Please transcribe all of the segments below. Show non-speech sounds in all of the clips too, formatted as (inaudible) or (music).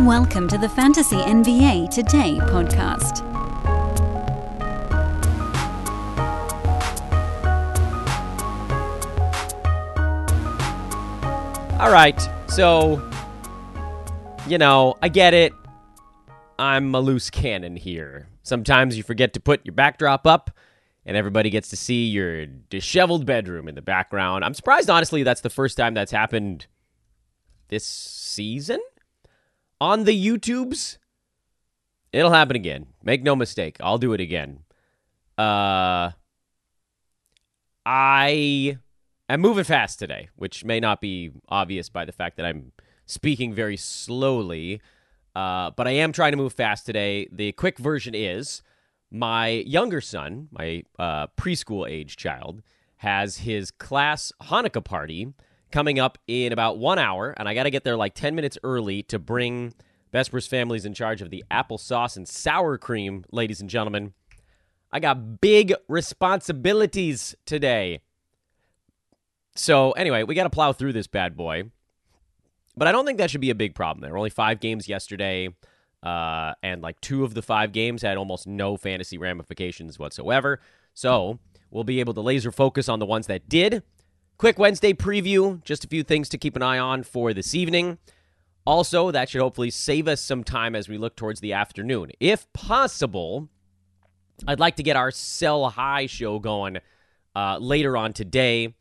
Welcome to the Fantasy NBA Today podcast. All right, so, you know, I get it. I'm a loose cannon here. Sometimes you forget to put your backdrop up, and everybody gets to see your disheveled bedroom in the background. I'm surprised, honestly, that's the first time that's happened this season on the YouTubes. It'll happen again. Make no mistake. I'll do it again. Uh, I am moving fast today, which may not be obvious by the fact that I'm speaking very slowly. Uh, but I am trying to move fast today. The quick version is my younger son, my uh, preschool age child, has his class Hanukkah party coming up in about one hour, and I got to get there like 10 minutes early to bring Vespers families in charge of the applesauce and sour cream, ladies and gentlemen. I got big responsibilities today. So, anyway, we got to plow through this bad boy. But I don't think that should be a big problem. There were only five games yesterday, uh, and like two of the five games had almost no fantasy ramifications whatsoever. So, we'll be able to laser focus on the ones that did. Quick Wednesday preview, just a few things to keep an eye on for this evening. Also, that should hopefully save us some time as we look towards the afternoon. If possible, I'd like to get our Sell High show going uh, later on today.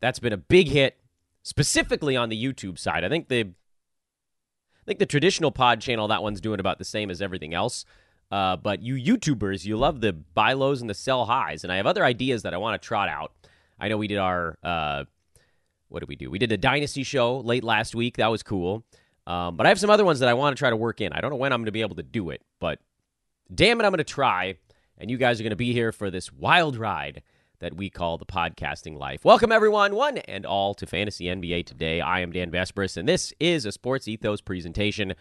That's been a big hit, specifically on the YouTube side. I think the I think the traditional pod channel that one's doing about the same as everything else. Uh, but you YouTubers, you love the buy lows and the sell highs, and I have other ideas that I want to trot out. I know we did our uh, what did we do? We did a dynasty show late last week. That was cool. Um, but I have some other ones that I want to try to work in. I don't know when I'm going to be able to do it, but damn it, I'm going to try. And you guys are going to be here for this wild ride that we call the podcasting life. Welcome, everyone, one and all, to Fantasy NBA Today. I am Dan Besbris, and this is a Sports Ethos presentation.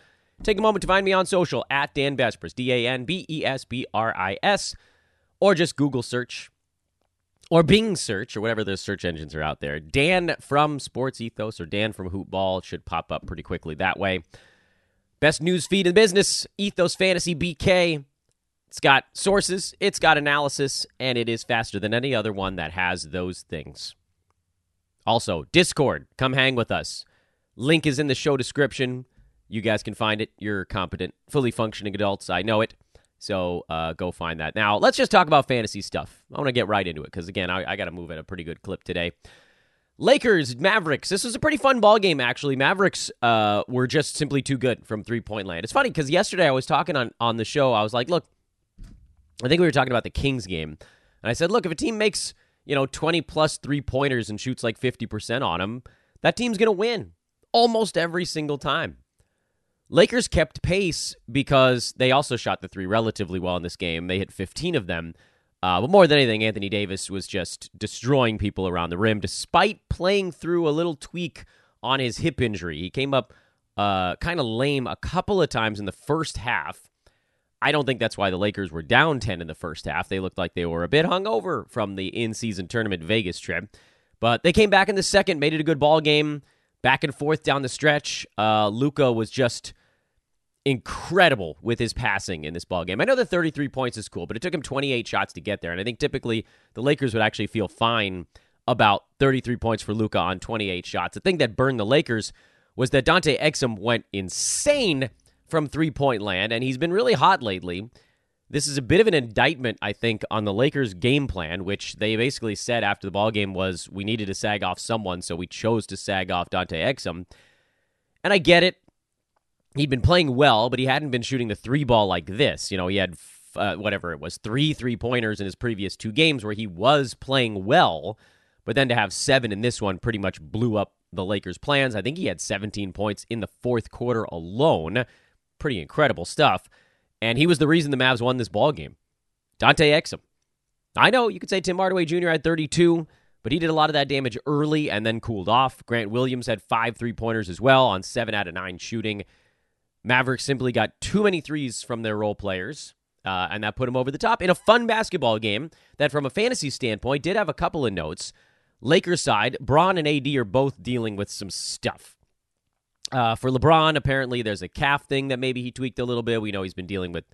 Take a moment to find me on social at Dan Besbris, D A N B E S B R I S, or just Google search or Bing search or whatever those search engines are out there. Dan from Sports Ethos or Dan from Hoopball should pop up pretty quickly that way. Best news feed in business, Ethos Fantasy BK. It's got sources, it's got analysis, and it is faster than any other one that has those things. Also, Discord, come hang with us. Link is in the show description. You guys can find it. You're competent, fully functioning adults. I know it. So uh, go find that. Now, let's just talk about fantasy stuff. I want to get right into it because, again, I, I got to move at a pretty good clip today. Lakers, Mavericks. This was a pretty fun ball game, actually. Mavericks uh, were just simply too good from three point land. It's funny because yesterday I was talking on, on the show. I was like, look, I think we were talking about the Kings game. And I said, look, if a team makes, you know, 20 plus three pointers and shoots like 50% on them, that team's going to win almost every single time. Lakers kept pace because they also shot the three relatively well in this game. They hit 15 of them. Uh, but more than anything, Anthony Davis was just destroying people around the rim, despite playing through a little tweak on his hip injury. He came up uh, kind of lame a couple of times in the first half. I don't think that's why the Lakers were down 10 in the first half. They looked like they were a bit hungover from the in season tournament Vegas trip. But they came back in the second, made it a good ball game, back and forth down the stretch. Uh, Luka was just incredible with his passing in this ball game. I know the 33 points is cool, but it took him 28 shots to get there, and I think typically the Lakers would actually feel fine about 33 points for Luka on 28 shots. The thing that burned the Lakers was that Dante Exum went insane from three point land, and he's been really hot lately. This is a bit of an indictment, I think, on the Lakers' game plan, which they basically said after the ball game was we needed to sag off someone, so we chose to sag off Dante Exum. And I get it he'd been playing well, but he hadn't been shooting the three ball like this. You know, he had uh, whatever it was, three three pointers in his previous two games where he was playing well, but then to have seven in this one pretty much blew up the Lakers' plans. I think he had 17 points in the fourth quarter alone. Pretty incredible stuff. And he was the reason the Mavs won this ball game. Dante Exum. I know you could say Tim Hardaway Jr. had 32, but he did a lot of that damage early and then cooled off. Grant Williams had five three pointers as well on seven out of nine shooting. Mavericks simply got too many threes from their role players, uh, and that put them over the top in a fun basketball game that, from a fantasy standpoint, did have a couple of notes. Lakers side, Bron and AD are both dealing with some stuff. Uh, for LeBron, apparently there's a calf thing that maybe he tweaked a little bit. We know he's been dealing with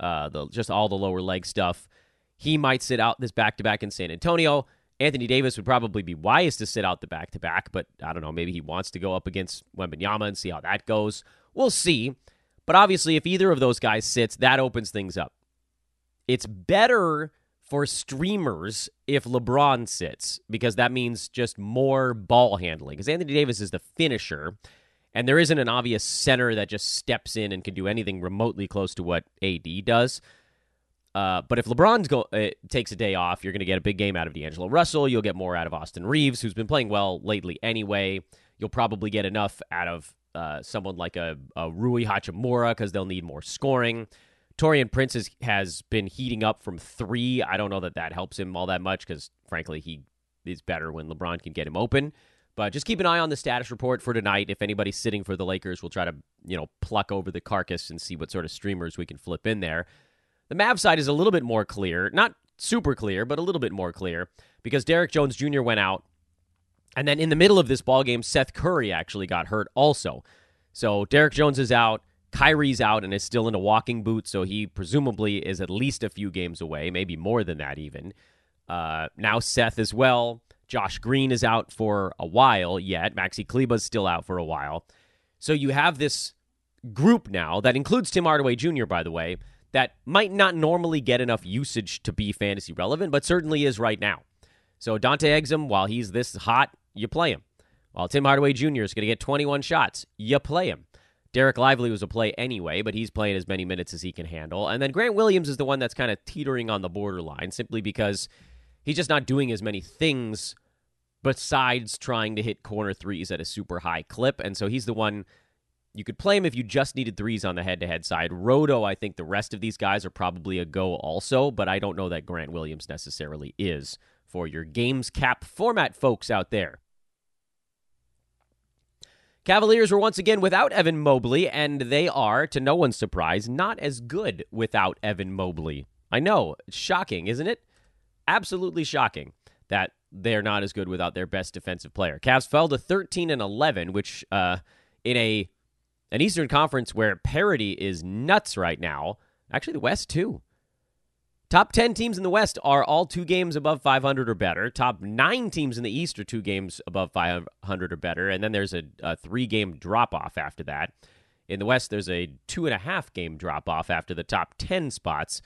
uh, the just all the lower leg stuff. He might sit out this back to back in San Antonio. Anthony Davis would probably be wise to sit out the back to back, but I don't know. Maybe he wants to go up against Wembanyama and see how that goes. We'll see. But obviously, if either of those guys sits, that opens things up. It's better for streamers if LeBron sits because that means just more ball handling. Because Anthony Davis is the finisher, and there isn't an obvious center that just steps in and can do anything remotely close to what AD does. Uh, but if LeBron go, uh, takes a day off, you're going to get a big game out of D'Angelo Russell. You'll get more out of Austin Reaves, who's been playing well lately anyway. You'll probably get enough out of uh, someone like a, a Rui Hachimura because they'll need more scoring. Taurean Prince is, has been heating up from three. I don't know that that helps him all that much because, frankly, he is better when LeBron can get him open. But just keep an eye on the status report for tonight. If anybody's sitting for the Lakers, we'll try to you know pluck over the carcass and see what sort of streamers we can flip in there. The Mav side is a little bit more clear, not super clear, but a little bit more clear because Derrick Jones Jr. went out, and then in the middle of this ball game, Seth Curry actually got hurt also. So Derrick Jones is out. Kyrie's out and is still in a walking boot, so he presumably is at least a few games away, maybe more than that even. Uh, now Seth as well. Josh Green is out for a while yet. Maxi Kleber's still out for a while. So you have this group now that includes Tim Hardaway Jr., by the way, that might not normally get enough usage to be fantasy relevant, but certainly is right now. So Dante Exum, while he's this hot, you play him. While Tim Hardaway Jr. is going to get 21 shots, you play him. Dereck Lively was a play anyway, but he's playing as many minutes as he can handle. And then Grant Williams is the one that's kind of teetering on the borderline simply because he's just not doing as many things besides trying to hit corner threes at a super high clip. And so he's the one you could play him if you just needed threes on the head to head side. Roto, I think the rest of these guys are probably a go also, but I don't know that Grant Williams necessarily is for your games cap format folks out there. Cavaliers were once again without Evan Mobley, and they are, to no one's surprise, not as good without Evan Mobley. I know, shocking, isn't it? Absolutely shocking that they're not as good without their best defensive player. Cavs fell to 13 and 11, which uh, in a an Eastern Conference where parity is nuts right now. Actually, the West too. Top 10 teams in the West are all two games above 500 or better. Top nine teams in the East are two games above 500 or better. And then there's a, a three game drop off after that. In the West, there's a two and a half game drop off after the top 10 spots.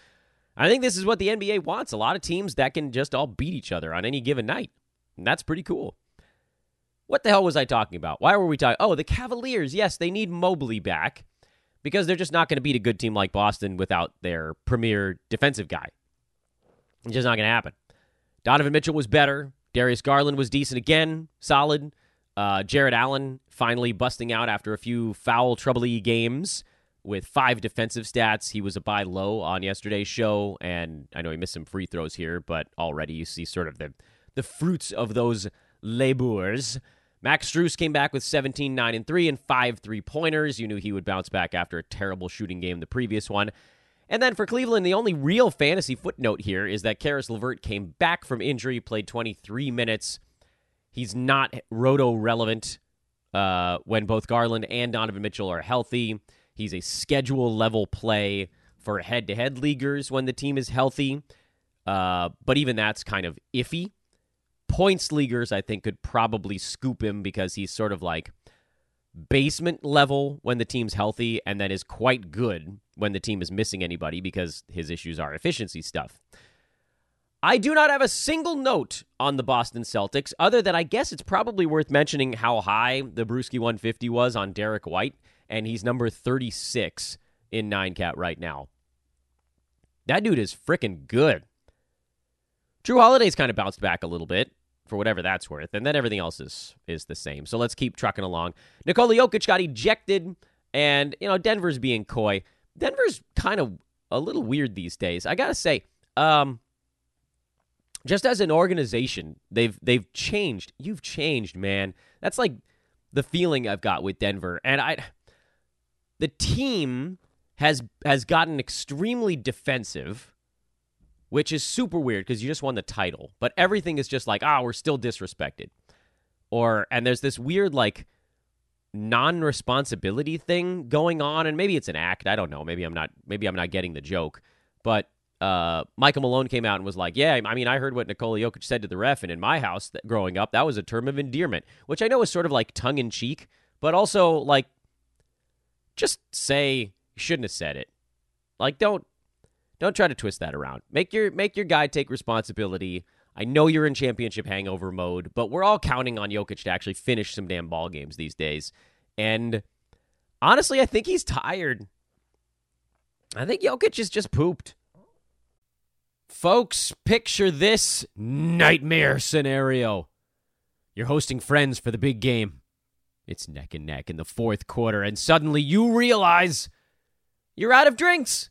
I think this is what the NBA wants a lot of teams that can just all beat each other on any given night. And that's pretty cool. What the hell was I talking about? Why were we talking? Oh, the Cavaliers. Yes, they need Mobley back because they're just not going to beat a good team like Boston without their premier defensive guy. It's just not going to happen. Donovan Mitchell was better. Darius Garland was decent again, solid. Uh, Jarrett Allen finally busting out after a few foul, troubley games with five defensive stats. He was a buy low on yesterday's show, and I know he missed some free throws here, but already you see sort of the the fruits of those labors. Max Strus came back with 17, 9, and 3 and five three pointers. You knew he would bounce back after a terrible shooting game the previous one. And then for Cleveland, the only real fantasy footnote here is that Caris LeVert came back from injury, played 23 minutes. He's not roto relevant uh, when both Garland and Donovan Mitchell are healthy. He's a schedule level play for head to head leaguers when the team is healthy. Uh, but even that's kind of iffy points leaguers, I think, could probably scoop him because he's sort of like basement level when the team's healthy and then is quite good when the team is missing anybody because his issues are efficiency stuff. I do not have a single note on the Boston Celtics other than I guess it's probably worth mentioning how high the Bruski 150 was on Derrick White, and he's number 36 in 9 cat right now. That dude is freaking good. Jrue Holiday's kind of bounced back a little bit for whatever that's worth. And then everything else is is the same. So let's keep trucking along. Nikola Jokic got ejected, and you know Denver's being coy. Denver's kind of a little weird these days. I gotta say, um, just as an organization, they've they've changed. You've changed, man. That's like the feeling I've got with Denver, and I, the team has has gotten extremely defensive which is super weird because you just won the title, but everything is just like, ah, we're still disrespected. Or, and there's this weird, like, non-responsibility thing going on and maybe it's an act i don't know maybe i'm not maybe i'm not getting the joke but uh, michael malone came out and was like yeah i mean i heard what nikola jokic said to the ref and in my house growing up that was a term of endearment which i know is sort of like tongue-in-cheek but also like just say you shouldn't have said it like don't don't try to twist that around make your make your guy take responsibility I know you're in championship hangover mode, but we're all counting on Jokic to actually finish some damn ball games these days. And honestly, I think he's tired. I think Jokic is just pooped. Folks, picture this nightmare scenario. You're hosting friends for the big game. It's neck and neck in the fourth quarter, and suddenly you realize you're out of drinks.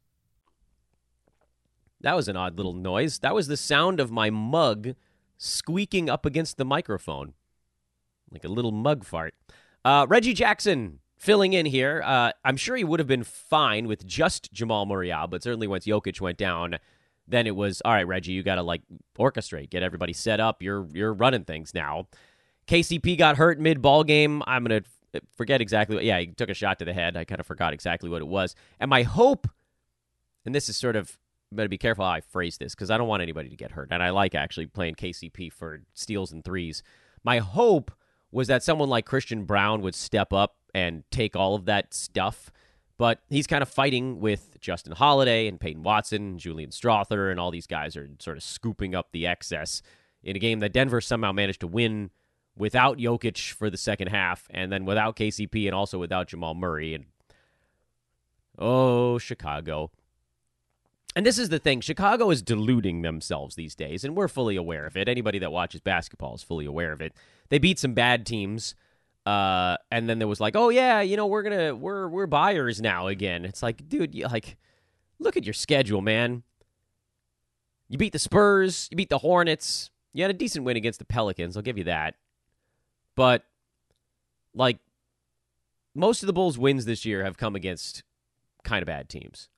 That was an odd little noise. That was the sound of my mug squeaking up against the microphone, like a little mug fart. Uh, Reggie Jackson filling in here. Uh, I'm sure he would have been fine with just Jamal Murray but certainly once Jokic went down, then it was all right. Reggie, you got to like orchestrate, get everybody set up. You're you're running things now. KCP got hurt mid ball game. I'm gonna forget exactly what. Yeah, he took a shot to the head. I kind of forgot exactly what it was. And my hope, and this is sort of better be careful how I phrase this because I don't want anybody to get hurt. And I like actually playing KCP for steals and threes. My hope was that someone like Christian Braun would step up and take all of that stuff. But he's kind of fighting with Justin Holiday and Peyton Watson, Julian Strawther, and all these guys are sort of scooping up the excess in a game that Denver somehow managed to win without Jokic for the second half, and then without KCP and also without Jamal Murray. And oh, Chicago and this is the thing Chicago is deluding themselves these days, and we're fully aware of it. Anybody that watches basketball is fully aware of it. They beat some bad teams. Uh, and then there was like, oh yeah, you know, we're gonna we're we're buyers now again. It's like, dude, you, like, look at your schedule, man. You beat the Spurs, you beat the Hornets, you had a decent win against the Pelicans. I'll give you that. But like, most of the Bulls' wins this year have come against kind of bad teams.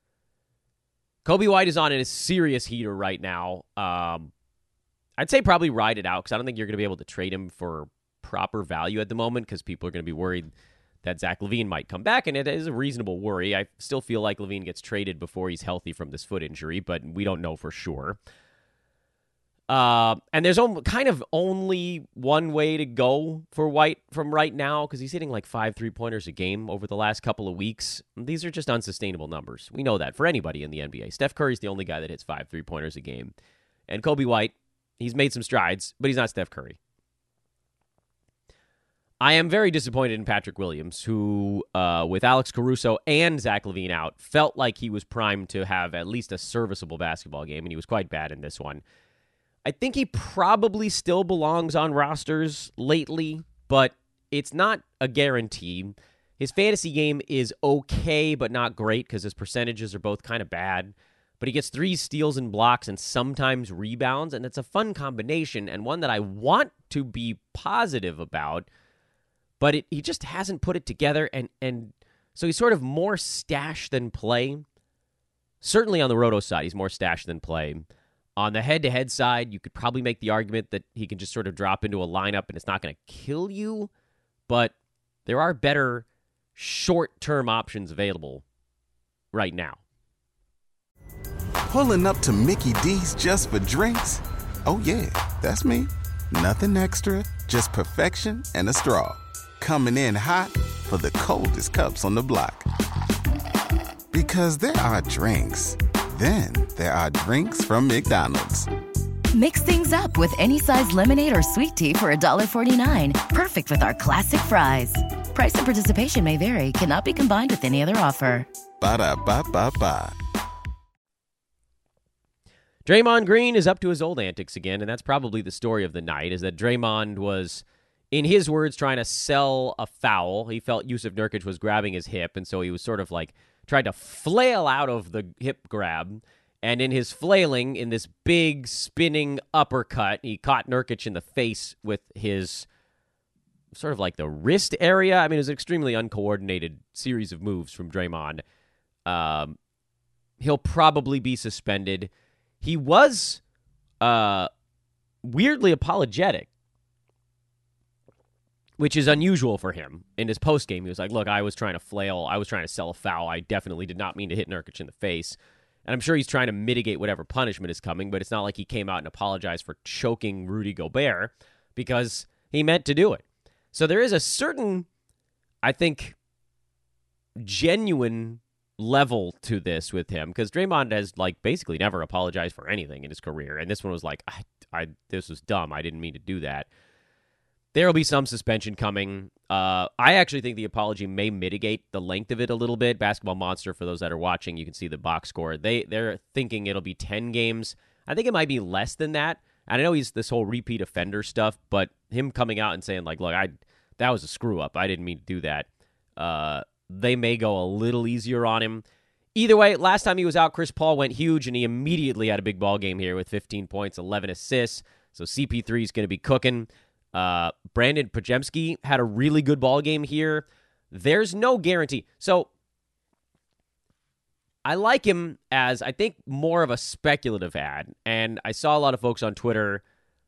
Coby White is on in a serious heater right now. Um, I'd say probably ride it out because I don't think you're going to be able to trade him for proper value at the moment because people are going to be worried that Zach LaVine might come back, and it is a reasonable worry. I still feel like LaVine gets traded before he's healthy from this foot injury, but we don't know for sure. Uh, and there's only, kind of only one way to go for White from right now because he's hitting like five three pointers a game over the last couple of weeks. These are just unsustainable numbers. We know that for anybody in the NBA. Steph Curry's the only guy that hits five three pointers a game. And Coby White, he's made some strides, but he's not Steph Curry. I am very disappointed in Patrick Williams, who, uh, with Alex Caruso and Zach LaVine out, felt like he was primed to have at least a serviceable basketball game, and he was quite bad in this one. I think he probably still belongs on rosters lately, but it's not a guarantee. His fantasy game is okay, but not great because his percentages are both kind of bad. But he gets three steals and blocks and sometimes rebounds, and it's a fun combination and one that I want to be positive about. But it, he just hasn't put it together, and and so he's sort of more stash than play. Certainly on the roto side, he's more stash than play. On the head to head side, you could probably make the argument that he can just sort of drop into a lineup and it's not going to kill you, but there are better short term options available right now. Pulling up to Mickey D's just for drinks? Oh, yeah, that's me. Nothing extra, just perfection and a straw. Coming in hot for the coldest cups on the block. Because there are drinks, then there are drinks from McDonald's. Mix things up with any size lemonade or sweet tea for $1.49. Perfect with our classic fries. Price and participation may vary, cannot be combined with any other offer. Ba da ba ba ba. Draymond Green is up to his old antics again, and that's probably the story of the night. Is that Draymond was, in his words, trying to sell a foul. He felt Jusuf Nurkic was grabbing his hip, and so he was sort of like tried to flail out of the hip grab. And in his flailing, in this big spinning uppercut, he caught Nurkic in the face with his sort of like the wrist area. I mean, it was an extremely uncoordinated series of moves from Draymond. Um, he'll probably be suspended. He was uh, weirdly apologetic, which is unusual for him. In his post game, he was like, "Look, I was trying to flail. I was trying to sell a foul. I definitely did not mean to hit Nurkic in the face." And I'm sure he's trying to mitigate whatever punishment is coming, but it's not like he came out and apologized for choking Rudy Gobert because he meant to do it. So there is a certain, I think, genuine level to this with him because Draymond has like basically never apologized for anything in his career, and this one was like, I, I this was dumb. I didn't mean to do that. There will be some suspension coming. Uh, I actually think the apology may mitigate the length of it a little bit. Basketball Monster, for those that are watching, you can see the box score. They they're thinking it'll be ten games. I think it might be less than that. And I know he's this whole repeat offender stuff, but him coming out and saying like, "Look, I that was a screw up. I didn't mean to do that." Uh, they may go a little easier on him. Either way, last time he was out, Chris Paul went huge, and he immediately had a big ball game here with 15 points, 11 assists. So CP3 is going to be cooking. Uh, Brandon Podziemski had a really good ball game here. There's no guarantee. So I like him as I think more of a speculative ad, and I saw a lot of folks on Twitter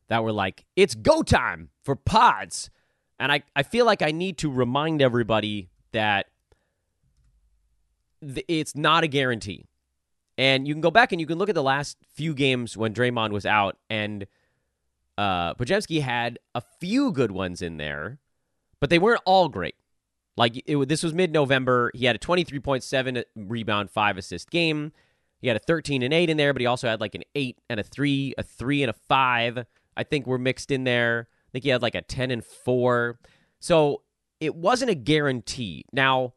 that were like, "It's go time for pods," and I I feel like I need to remind everybody that th- it's not a guarantee. And you can go back and you can look at the last few games when Draymond was out, and uh, Podziemski had a few good ones in there, but they weren't all great. Like it, this was mid-November. He had a 23.7 rebound, five assist game. He had a 13 and eight in there, but he also had like an eight and a three, a three and a five. I think were mixed in there. I think he had like a 10 and four. So it wasn't a guarantee. Now,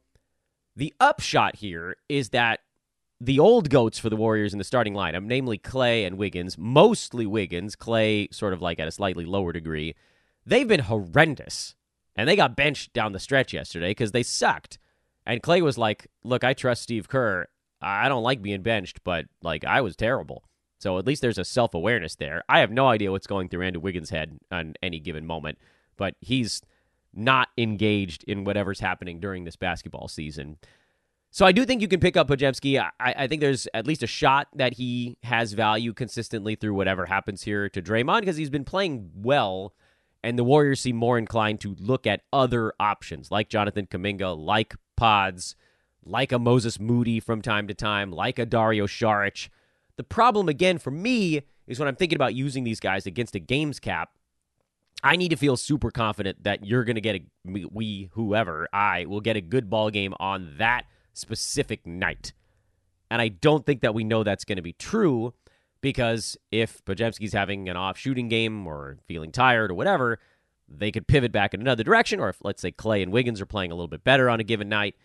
the upshot here is that the old goats for the Warriors in the starting lineup, namely Klay and Wiggins, mostly Wiggins, Klay sort of like at a slightly lower degree, they've been horrendous. And they got benched down the stretch yesterday because they sucked. And Klay was like, Look, I trust Steve Kerr. I don't like being benched, but like I was terrible. So at least there's a self awareness there. I have no idea what's going through Andrew Wiggins' head on any given moment, but he's not engaged in whatever's happening during this basketball season. So I do think you can pick up Podziemski. I, I think there's at least a shot that he has value consistently through whatever happens here to Draymond because he's been playing well, and the Warriors seem more inclined to look at other options like Jonathan Kuminga, like Pods, like a Moses Moody from time to time, like a Dario Saric. The problem again for me is when I'm thinking about using these guys against a games cap, I need to feel super confident that you're going to get a we whoever I will get a good ball game on that specific night. And I don't think that we know that's going to be true because if Podziemski's having an off shooting game or feeling tired or whatever, they could pivot back in another direction. Or if, let's say, Klay and Wiggins are playing a little bit better on a given night.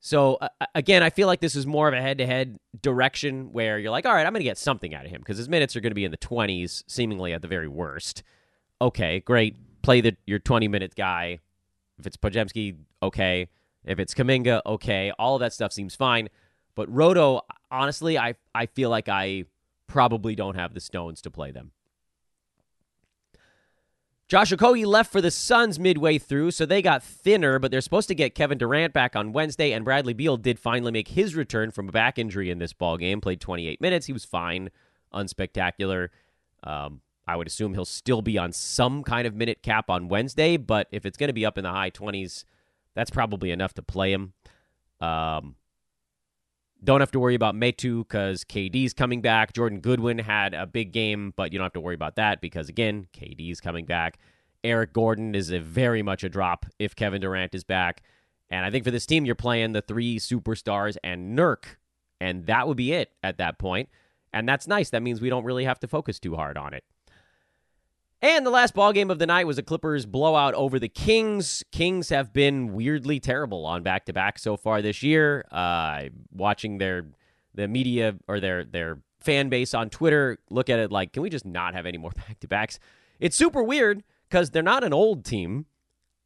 So, uh, again, I feel like this is more of a head to head direction where you're like, all right, I'm going to get something out of him because his minutes are going to be in the 20s, seemingly at the very worst. Okay, great. Play the your 20 minute guy. If it's Podziemski, okay. If it's Kuminga, okay. All of that stuff seems fine. But Roto, honestly, I I feel like I probably don't have the stones to play them. Josh Okogie left for the Suns midway through, so they got thinner, but they're supposed to get Kevin Durant back on Wednesday, and Bradley Beal did finally make his return from a back injury in this ball game. Played 28 minutes. He was fine, unspectacular. Um, I would assume he'll still be on some kind of minute cap on Wednesday, but if it's going to be up in the high 20s, that's probably enough to play him. Um, don't have to worry about Metu because KD's coming back. Jordan Goodwin had a big game, but you don't have to worry about that because, again, KD's coming back. Eric Gordon is very much a drop if Kevin Durant is back. And I think for this team, you're playing the three superstars and Nurk, and that would be it at that point. And that's nice. That means we don't really have to focus too hard on it. And the last ball game of the night was a Clippers blowout over the Kings. Kings have been weirdly terrible on back to back so far this year. Uh, watching their the media or their their fan base on Twitter look at it like, can we just not have any more (laughs) back to backs? It's super weird because they're not an old team.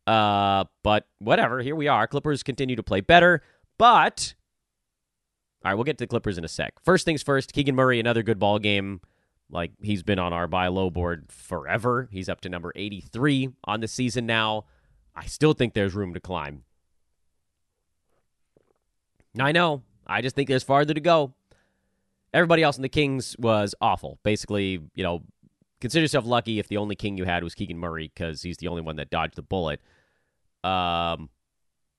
Uh, but whatever. Here we are. Clippers continue to play better, but all right, we'll get to the Clippers in a sec. First things first. Keegan Murray, another good ball game. Like he's been on our buy low board forever. He's up to number 83 on the season now. I still think there's room to climb. I know. I just think there's farther to go. Everybody else in the Kings was awful. Basically, you know, consider yourself lucky if the only king you had was Keegan Murray because he's the only one that dodged the bullet. Um,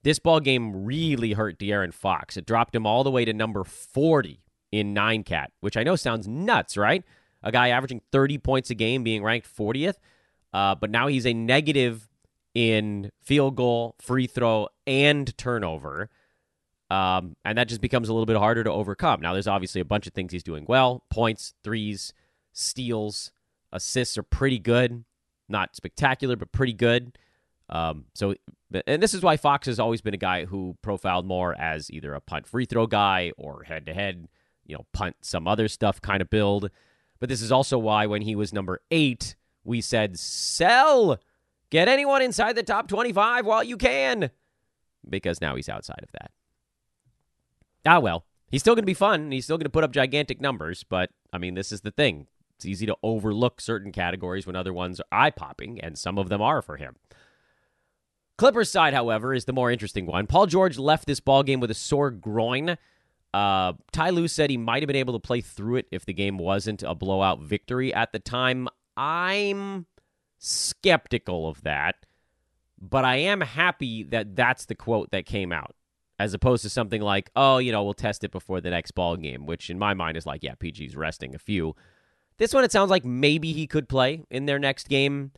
this ball game really hurt De'Aaron Fox. It dropped him all the way to number 40 in nine cat, which I know sounds nuts, right? A guy averaging 30 points a game being ranked 40th. Uh, but now he's a negative in field goal, free throw, and turnover. Um, and that just becomes a little bit harder to overcome. Now, there's obviously a bunch of things he's doing well points, threes, steals, assists are pretty good. Not spectacular, but pretty good. Um, so, and this is why Fox has always been a guy who profiled more as either a punt free throw guy or head to head, you know, punt some other stuff kind of build. But this is also why when he was number eight, we said, sell, get anyone inside the top 25 while you can, because now he's outside of that. Ah, well, he's still going to be fun. He's still going to put up gigantic numbers, but I mean, this is the thing. It's easy to overlook certain categories when other ones are eye popping, and some of them are for him. Clippers side, however, is the more interesting one. Paul George left this ball game with a sore groin. Uh, Ty Lue said he might have been able to play through it if the game wasn't a blowout victory at the time. I'm skeptical of that, but I am happy that that's the quote that came out, as opposed to something like, "Oh, you know, we'll test it before the next ball game," which in my mind is like, "Yeah, PG's resting a few." This one, it sounds like maybe he could play in their next game.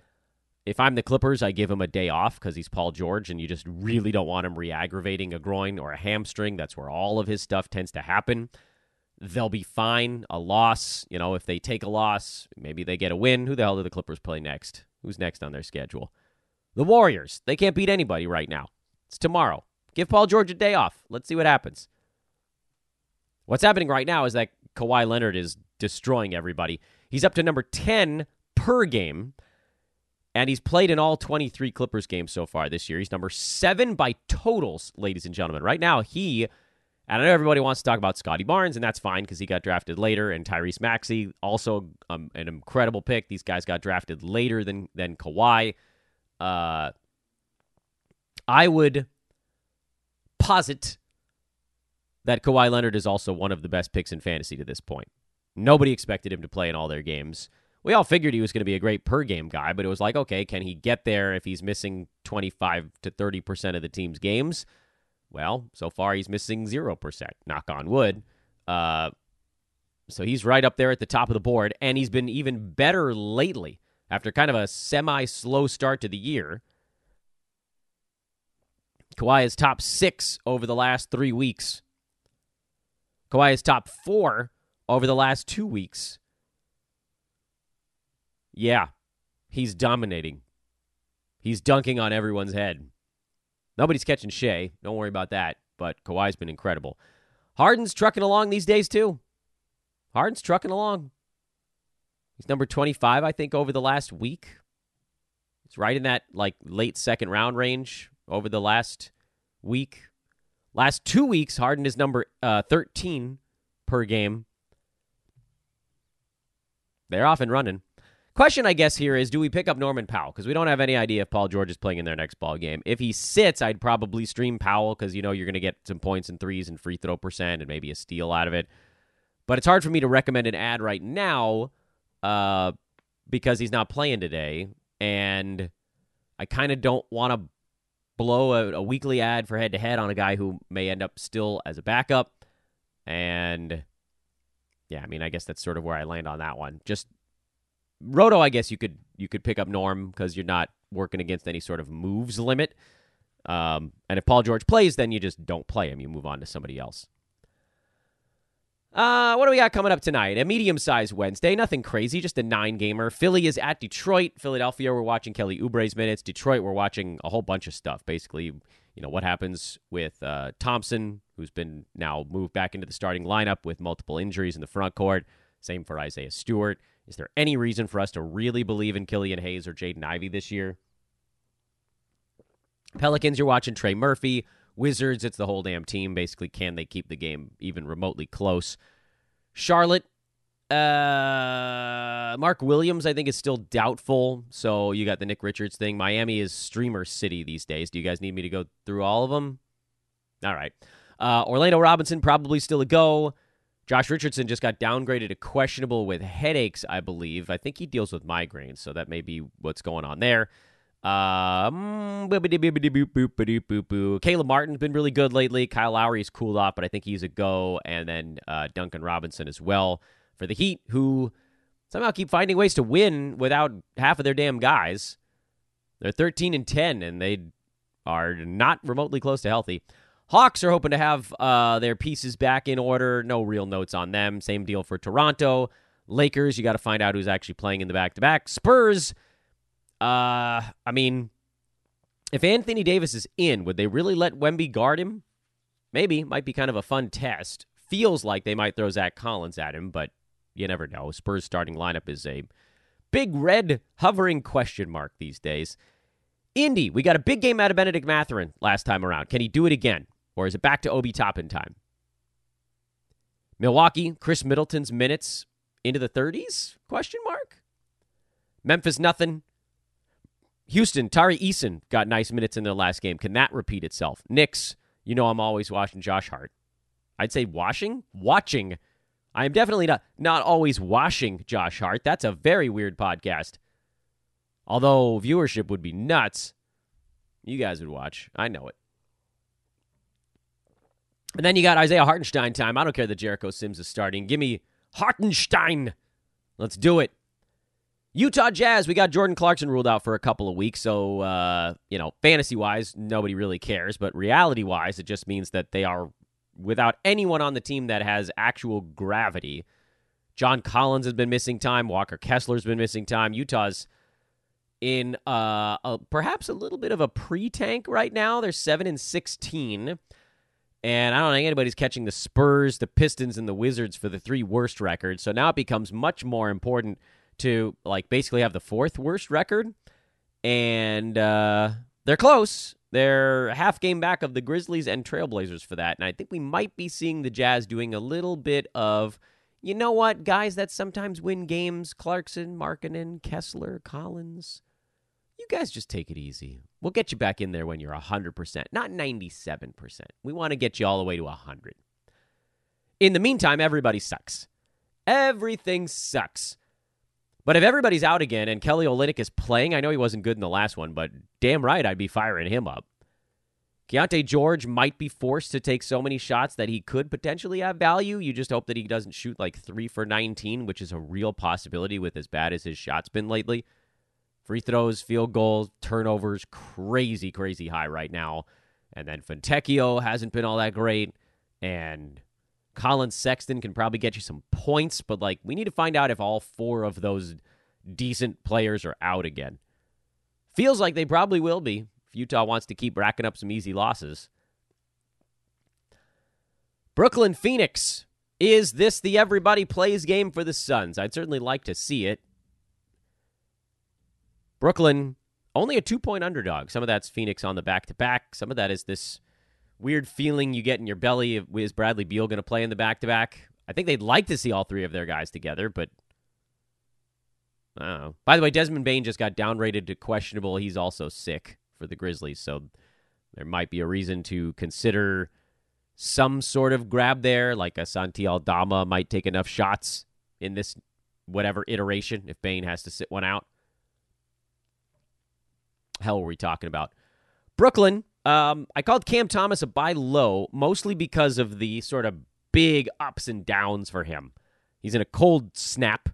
If I'm the Clippers, I give him a day off because he's Paul George, and you just really don't want him re aggravating a groin or a hamstring. That's where all of his stuff tends to happen. They'll be fine. A loss, you know, if they take a loss, maybe they get a win. Who the hell do the Clippers play next? Who's next on their schedule? The Warriors. They can't beat anybody right now. It's tomorrow. Give Paul George a day off. Let's see what happens. What's happening right now is that Kawhi Leonard is destroying everybody. He's up to number 10 per game. And he's played in all 23 Clippers games so far this year. He's number seven by totals, ladies and gentlemen. Right now, he, and I know everybody wants to talk about Scottie Barnes, and that's fine because he got drafted later, and Tyrese Maxey, also um, an incredible pick. These guys got drafted later than, than Kawhi. Uh, I would posit that Kawhi Leonard is also one of the best picks in fantasy to this point. Nobody expected him to play in all their games we all figured he was going to be a great per game guy, but it was like, okay, can he get there if he's missing 25 to 30% of the team's games? Well, so far he's missing 0%, knock on wood. Uh, so he's right up there at the top of the board, and he's been even better lately after kind of a semi slow start to the year. Kawhi is top six over the last three weeks. Kawhi is top four over the last two weeks. Yeah, he's dominating. He's dunking on everyone's head. Nobody's catching Shai. Don't worry about that. But Kawhi's been incredible. Harden's trucking along these days, too. Harden's trucking along. He's number 25, I think, over the last week. He's right in that like late second round range over the last week. Last two weeks, Harden is number uh, 13 per game. They're off and running. Question, I guess, here is do we pick up Norman Powell? Because we don't have any idea if Paul George is playing in their next ball game. If he sits, I'd probably stream Powell because you know you're going to get some points and threes and free throw percent and maybe a steal out of it. But it's hard for me to recommend an ad right now uh, because he's not playing today, and I kind of don't want to blow a, a weekly ad for head to head on a guy who may end up still as a backup. And yeah, I mean, I guess that's sort of where I land on that one. Just Roto, I guess you could you could pick up Norm because you're not working against any sort of moves limit. Um, and if Paul George plays, then you just don't play him. You move on to somebody else. Uh, what do we got coming up tonight? A medium-sized Wednesday, nothing crazy, just a nine-gamer. Philly is at Detroit. Philadelphia, we're watching Kelly Oubre's minutes. Detroit, we're watching a whole bunch of stuff. Basically, you know what happens with uh, Thompson, who's been now moved back into the starting lineup with multiple injuries in the front court. Same for Isaiah Stewart. Is there any reason for us to really believe in Killian Hayes or Jaden Ivey this year? Pelicans, you're watching Trey Murphy. Wizards, it's the whole damn team. Basically, can they keep the game even remotely close? Charlotte, uh, Mark Williams, I think, is still doubtful. So you got the Nick Richards thing. Miami is streamer city these days. Do you guys need me to go through all of them? All right. Uh, Orlando Robinson, probably still a go. Josh Richardson just got downgraded to questionable with headaches, I believe. I think he deals with migraines, so that may be what's going on there. Um, Caleb Martin's been really good lately. Kyle Lowry's cooled off, but I think he's a go. And then uh, Duncan Robinson as well for the Heat, who somehow keep finding ways to win without half of their damn guys. They're 13 and 10, and they are not remotely close to healthy. Hawks are hoping to have uh, their pieces back in order. No real notes on them. Same deal for Toronto. Lakers, you got to find out who's actually playing in the back to back. Spurs uh, I mean, if Anthony Davis is in, would they really let Wemby guard him? Maybe. Might be kind of a fun test. Feels like they might throw Zach Collins at him, but you never know. Spurs starting lineup is a big red hovering question mark these days. Indy, we got a big game out of Bennedict Mathurin last time around. Can he do it again? Or is it back to Obi Toppin time? Milwaukee, Khris Middleton's minutes into the 30s? Question mark. Memphis, nothing. Houston, Tari Eason got nice minutes in their last game. Can that repeat itself? Knicks, you know I'm always watching Josh Hart. I'd say washing? Watching. I am definitely not not always washing Josh Hart. That's a very weird podcast. Although viewership would be nuts. You guys would watch. I know it. And then you got Isaiah Hartenstein time. I don't care that Jericho Sims is starting. Give me Hartenstein. Let's do it. Utah Jazz, we got Jordan Clarkson ruled out for a couple of weeks. So, uh, you know, fantasy wise, nobody really cares. But reality wise, it just means that they are without anyone on the team that has actual gravity. John Collins has been missing time. Walker Kessler's been missing time. Utah's in uh, a, perhaps a little bit of a pre tank right now. They're 7 and 16. And I don't think anybody's catching the Spurs, the Pistons, and the Wizards for the three worst records. So now it becomes much more important to like basically have the fourth worst record, and uh, they're close. They're half game back of the Grizzlies and Trailblazers for that, and I think we might be seeing the Jazz doing a little bit of, you know what, guys that sometimes win games: Clarkson, Markkanen, Kessler, Collins. You guys just take it easy. We'll get you back in there when you're 100%, not 97%. We want to get you all the way to 100. In the meantime, everybody sucks. Everything sucks. But if everybody's out again and Kelly Olynyk is playing, I know he wasn't good in the last one, but damn right I'd be firing him up. Keyonte George might be forced to take so many shots that he could potentially have value. You just hope that he doesn't shoot like three for 19, which is a real possibility with as bad as his shots been lately. Free throws, field goals, turnovers, crazy, crazy high right now. And then Fontecchio hasn't been all that great. And Collin Sexton can probably get you some points, but like we need to find out if all four of those decent players are out again. Feels like they probably will be if Utah wants to keep racking up some easy losses. Brooklyn Phoenix. Is this the everybody plays game for the Suns? I'd certainly like to see it. Brooklyn, only a two point underdog. Some of that's Phoenix on the back to back. Some of that is this weird feeling you get in your belly. Is Bradley Beal going to play in the back to back? I think they'd like to see all three of their guys together, but I don't know. By the way, Desmond Bane just got downrated to questionable. He's also sick for the Grizzlies, so there might be a reason to consider some sort of grab there, like a Santi Aldama might take enough shots in this whatever iteration if Bane has to sit one out. Hell, were we talking about? Brooklyn um, I called Cam Thomas a buy low, mostly because of the sort of big ups and downs for him. He's in a cold snap.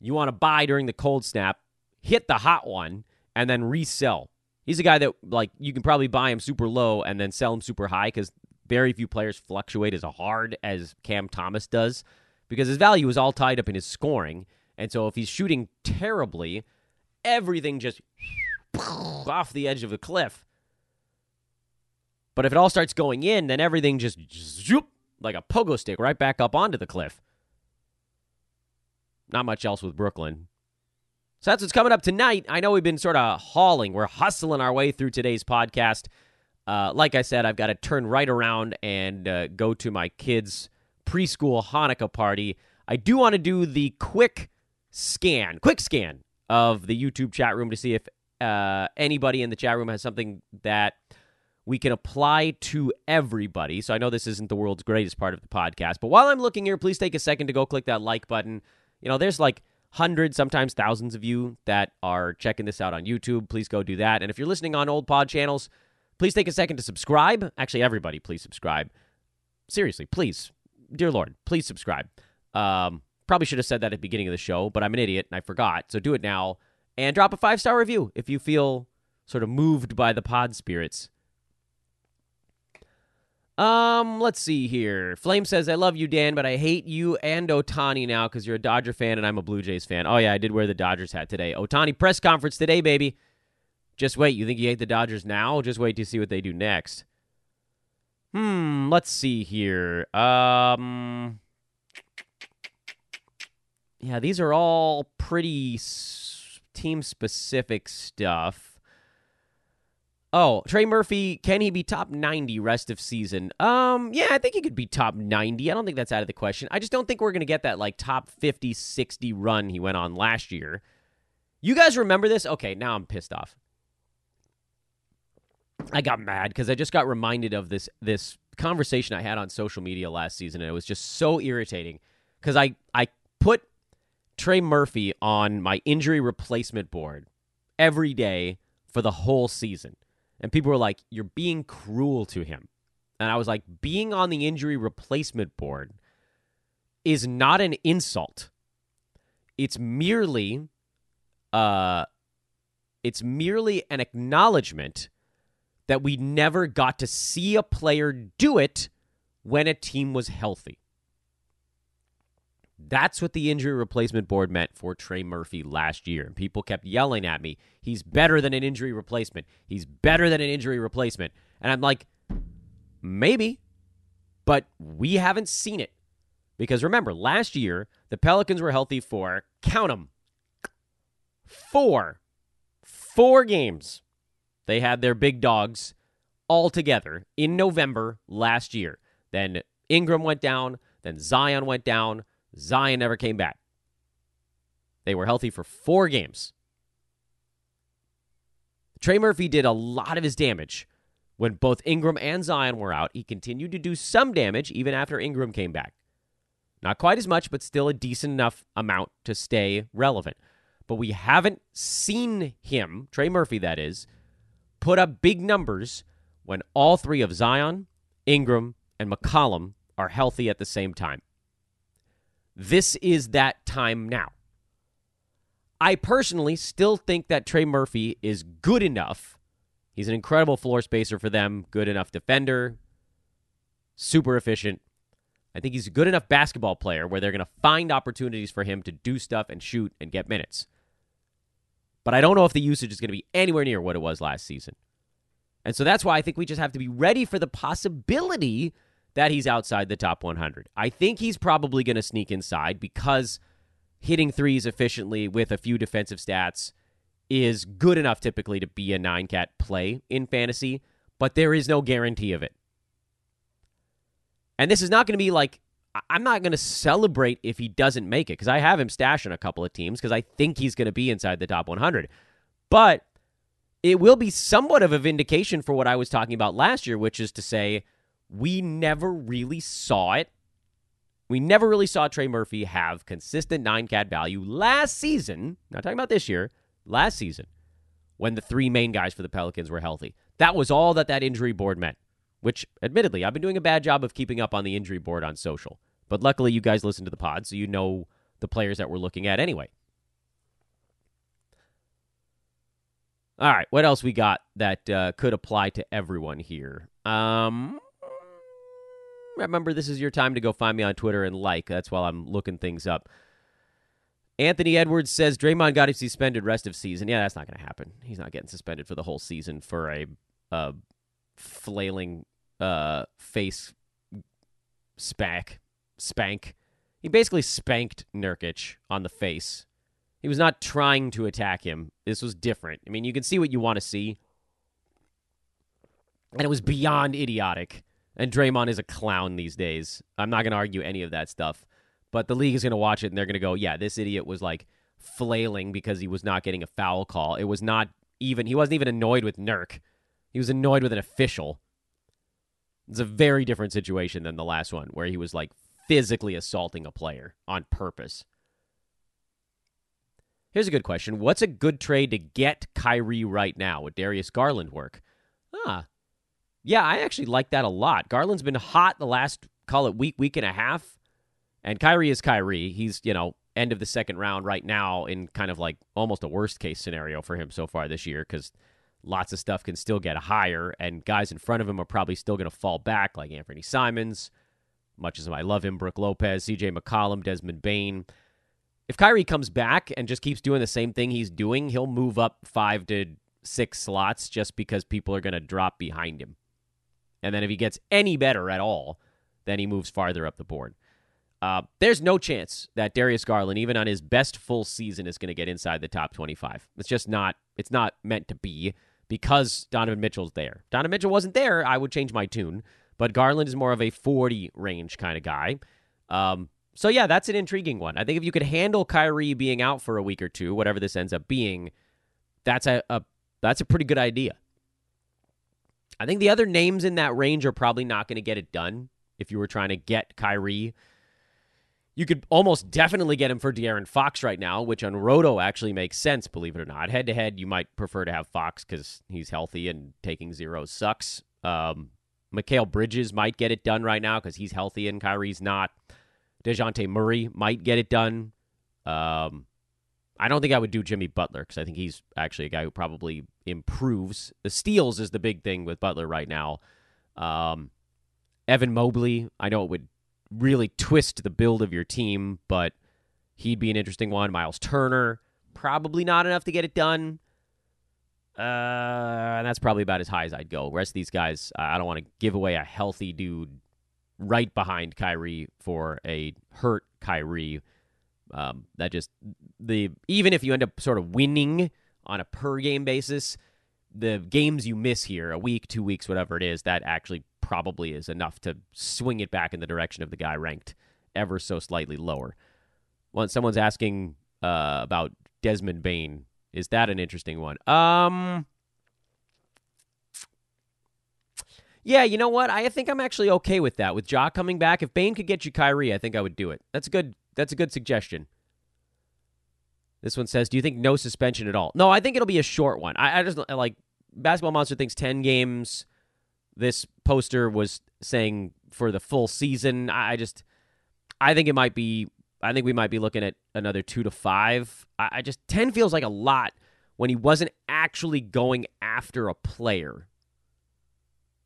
You want to buy during the cold snap, hit the hot one, and then resell He's a guy that like you can probably buy him super low and then sell him super high because very few players fluctuate as hard as Cam Thomas does because his value is all tied up in his scoring. And so if he's shooting terribly, everything just (laughs) off the edge of the cliff. But if it all starts going in, then everything just zoop, like a pogo stick right back up onto the cliff. Not much else with Brooklyn. So that's what's coming up tonight. I know we've been sort of hauling, we're hustling our way through today's podcast. Uh, like I said, I've got to turn right around and uh, go to my kids' preschool Hanukkah party. I do want to do the quick scan, quick scan of the YouTube chat room to see if uh, anybody in the chat room has something that we can apply to everybody. So I know this isn't the world's greatest part of the podcast, but while I'm looking here, please take a second to go click that like button. You know, there's like hundreds, sometimes thousands of you that are checking this out on YouTube. Please go do that. And if you're listening on old pod channels, please take a second to subscribe. Actually, everybody, please subscribe. Seriously, please, dear Lord, please subscribe. Um, probably should have said that at the beginning of the show, but I'm an idiot and I forgot. So do it now and drop a five star review if you feel sort of moved by the pod spirits. Um, let's see here. Flame says, I love you, Dan, but I hate you and Ohtani now because you're a Dodger fan and I'm a Blue Jays fan. Oh, yeah, I did wear the Dodgers hat today. Ohtani press conference today, baby. Just wait. You think you hate the Dodgers now? Just wait to see what they do next. Hmm, let's see here. Um, yeah, these are all pretty team specific stuff. Oh, Trey Murphy, can he be top 90 rest of season? Um, yeah, I think he could be top 90. I don't think that's out of the question. I just don't think we're going to get that like top 50, 60 run he went on last year. You guys remember this? Okay, now I'm pissed off. I got mad because I just got reminded of this this conversation I had on social media last season, and it was just so irritating because I I put Trey Murphy on my injury replacement board every day for the whole season. And people were like, You're being cruel to him. And I was like, Being on the injury replacement board is not an insult. It's merely uh it's merely an acknowledgement that we never got to see a player do it when a team was healthy. That's what the injury replacement board meant for Trey Murphy last year. And people kept yelling at me, he's better than an injury replacement. He's better than an injury replacement. And I'm like, maybe, but we haven't seen it. Because remember, last year, the Pelicans were healthy for, count them, four, four games. They had their big dogs all together in November last year. Then Ingram went down, then Zion went down, Zion never came back. They were healthy for four games. Trey Murphy did a lot of his damage when both Ingram and Zion were out. He continued to do some damage even after Ingram came back. Not quite as much, but still a decent enough amount to stay relevant. But we haven't seen him, Trey Murphy, that is, put up big numbers when all three of Zion, Ingram, and McCollum are healthy at the same time. This is that time now. I personally still think that Trey Murphy is good enough. He's an incredible floor spacer for them, good enough defender, super efficient. I think he's a good enough basketball player where they're going to find opportunities for him to do stuff and shoot and get minutes. But I don't know if the usage is going to be anywhere near what it was last season. And so that's why I think we just have to be ready for the possibility that he's outside the top 100. I think he's probably going to sneak inside because hitting threes efficiently with a few defensive stats is good enough typically to be a nine cat play in fantasy, but there is no guarantee of it. And this is not going to be like, I'm not going to celebrate if he doesn't make it because I have him stashed on a couple of teams because I think he's going to be inside the top 100. But it will be somewhat of a vindication for what I was talking about last year, which is to say, we never really saw it. We never really saw Trey Murphy have consistent nine cat value last season. Not talking about this year, last season, when the three main guys for the Pelicans were healthy. That was all that that injury board meant, which, admittedly, I've been doing a bad job of keeping up on the injury board on social. But luckily, you guys listen to the pod, so you know the players that we're looking at anyway. All right, what else we got that uh, could apply to everyone here? Um, remember, this is your time to go find me on Twitter and like. That's while I'm looking things up. Anthony Edwards says Draymond got suspended rest of season. Yeah, that's not going to happen. He's not getting suspended for the whole season for a, a flailing uh, face spank. Spank. He basically spanked Nurkic on the face. He was not trying to attack him. This was different. I mean, you can see what you want to see. And it was beyond idiotic. And Draymond is a clown these days. I'm not going to argue any of that stuff. But the league is going to watch it and they're going to go, yeah, this idiot was like flailing because he was not getting a foul call. It was not even, he wasn't even annoyed with Nurk. He was annoyed with an official. It's a very different situation than the last one where he was like physically assaulting a player on purpose. Here's a good question. What's a good trade to get Kyrie right now? Would Darius Garland work? Ah. Yeah, I actually like that a lot. Garland's been hot the last, call it week, week and a half. And Kyrie is Kyrie. He's, you know, end of the second round right now in kind of like almost a worst case scenario for him so far this year because lots of stuff can still get higher, and guys in front of him are probably still going to fall back, like Anfernee Simons, much as I love him, Brook Lopez, CJ McCollum, Desmond Bane. if Kyrie comes back and just keeps doing the same thing he's doing, he'll move up five to six slots just because people are going to drop behind him. And then if he gets any better at all, then he moves farther up the board. Uh, there's no chance that Darius Garland, even on his best full season, is going to get inside the top 25. It's just not. It's not meant to be because Donovan Mitchell's there. Donovan Mitchell wasn't there. I would change my tune, but Garland is more of a 40 range kind of guy. Um, so yeah, that's an intriguing one. I think if you could handle Kyrie being out for a week or two, whatever this ends up being, that's a, a that's a pretty good idea. I think the other names in that range are probably not going to get it done. If you were trying to get Kyrie, you could almost definitely get him for De'Aaron Fox right now, which on Roto actually makes sense, believe it or not. Head to head, you might prefer to have Fox because he's healthy and taking zeros sucks. Um, Mikal Bridges might get it done right now because he's healthy and Kyrie's not. Dejounte Murray might get it done. Um, I don't think I would do Jimmy Butler because I think he's actually a guy who probably improves. The steals is the big thing with Butler right now. Um, Evan Mobley, I know it would really twist the build of your team, but he'd be an interesting one. Miles Turner, probably not enough to get it done. Uh, and that's probably about as high as I'd go. The rest of these guys, I don't want to give away a healthy dude right behind Kyrie for a hurt Kyrie. Um, that just the even if you end up sort of winning on a per game basis, the games you miss here, a week, two weeks, whatever it is, that actually probably is enough to swing it back in the direction of the guy ranked ever so slightly lower. When someone's asking uh, about Desmond Bane, is that an interesting one? Um, Yeah, you know what? I think I'm actually okay with that. With Ja coming back, if Bane could get you Kyrie, I think I would do it. That's a good. That's a good suggestion. This one says, "Do you think no suspension at all?" No, I think it'll be a short one. I, I just like Basketball Monster thinks ten games. This poster was saying for the full season. I just, I think it might be. I think we might be looking at another two to five. I, I just ten feels like a lot when he wasn't actually going after a player.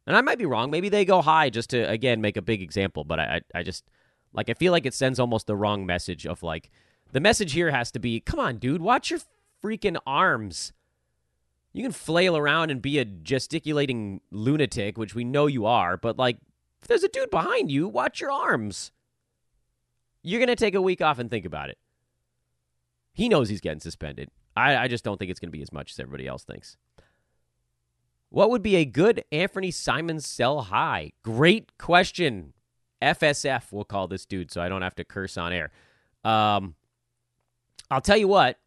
And I might be wrong. Maybe they go high just to again make a big example. But I, I, I just like I feel like it sends almost the wrong message of like the message here has to be, come on, dude, watch your freaking arms. You can flail around and be a gesticulating lunatic, which we know you are, but like if there's a dude behind you, watch your arms. You're gonna take a week off and think about it. He knows he's getting suspended. I, I just don't think it's gonna be as much as everybody else thinks. What would be a good Anfernee Simons sell high? Great question. FSF, we'll call this dude, so I don't have to curse on air. Um, I'll tell you what,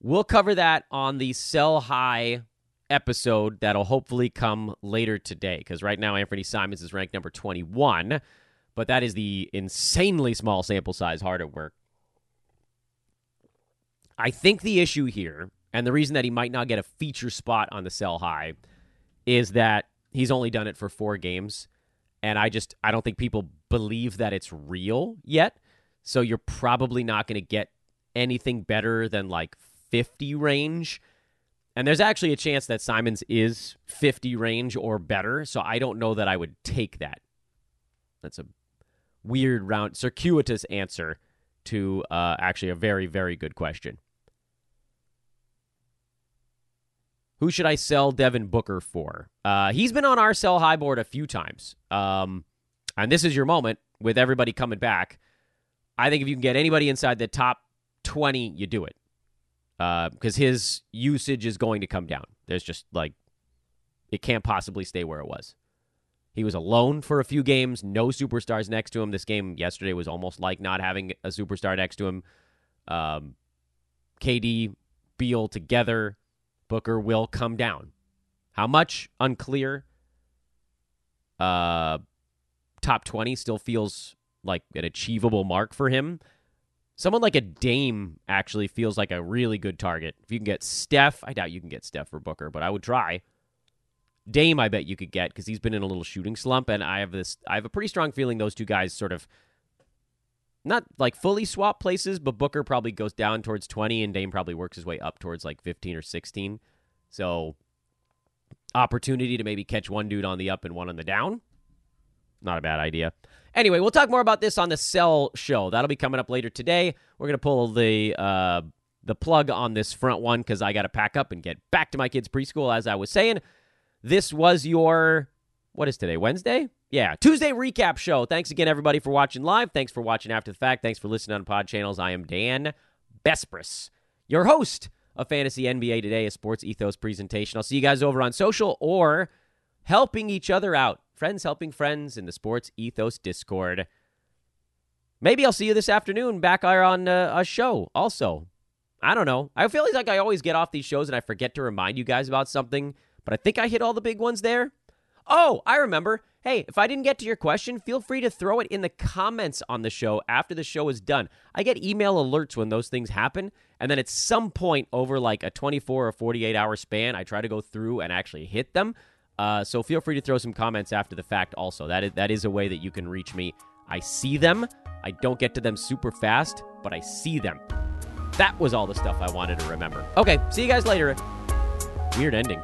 we'll cover that on the sell high episode that'll hopefully come later today because right now Anfernee Simons is ranked number 21, but that is the insanely small sample size hard at work. I think the issue here, and the reason that he might not get a feature spot on the sell high, is that he's only done it for four games. And I just, I don't think people believe that it's real yet. So you're probably not going to get anything better than like 50 range. And there's actually a chance that Simons is 50 range or better, so I don't know that I would take that. That's a weird, round, circuitous answer to uh, actually a very, very good question. Who should I sell Devin Booker for? Uh, he's been on our sell high board a few times. Um, and this is your moment with everybody coming back. I think if you can get anybody inside the top 20, you do it. Because uh, his usage is going to come down. There's just like, it can't possibly stay where it was. He was alone for a few games, no superstars next to him. This game yesterday was almost like not having a superstar next to him. Um, KD, Beal together, Booker will come down. How much? Unclear. Uh, top 20 still feels like an achievable mark for him. Someone like a Dame actually feels like a really good target. If you can get Steph, I doubt you can get Steph for Booker, but I would try. Dame, I bet you could get because he's been in a little shooting slump, and I have this. I have a pretty strong feeling those two guys sort of not like fully swap places, but Booker probably goes down towards twenty, and Dame probably works his way up towards like fifteen or sixteen. So, opportunity to maybe catch one dude on the up and one on the down. Not a bad idea. Anyway, we'll talk more about this on the Sell Show. That'll be coming up later today. We're gonna pull the uh, the plug on this front one because I got to pack up and get back to my kids' preschool. As I was saying, this was your what is today? Wednesday? Yeah, Tuesday recap show. Thanks again, everybody, for watching live. Thanks for watching after the fact. Thanks for listening on pod channels. I am Dan Besbris, your host of Fantasy NBA Today, a sports ethos presentation. I'll see you guys over on social or helping each other out friends helping friends in the Sports Ethos Discord. Maybe I'll see you this afternoon back on uh, a show also. I don't know. I feel like I always get off these shows and I forget to remind you guys about something, but I think I hit all the big ones there. Oh, I remember. Hey, if I didn't get to your question, feel free to throw it in the comments on the show after the show is done. I get email alerts when those things happen, and then at some point over like a 24 or 48 hour span, I try to go through and actually hit them. Uh, so feel free to throw some comments after the fact. Also, that is that is a way that you can reach me. I see them. I don't get to them super fast, but I see them. That was all the stuff I wanted to remember. Okay, see you guys later. Weird ending.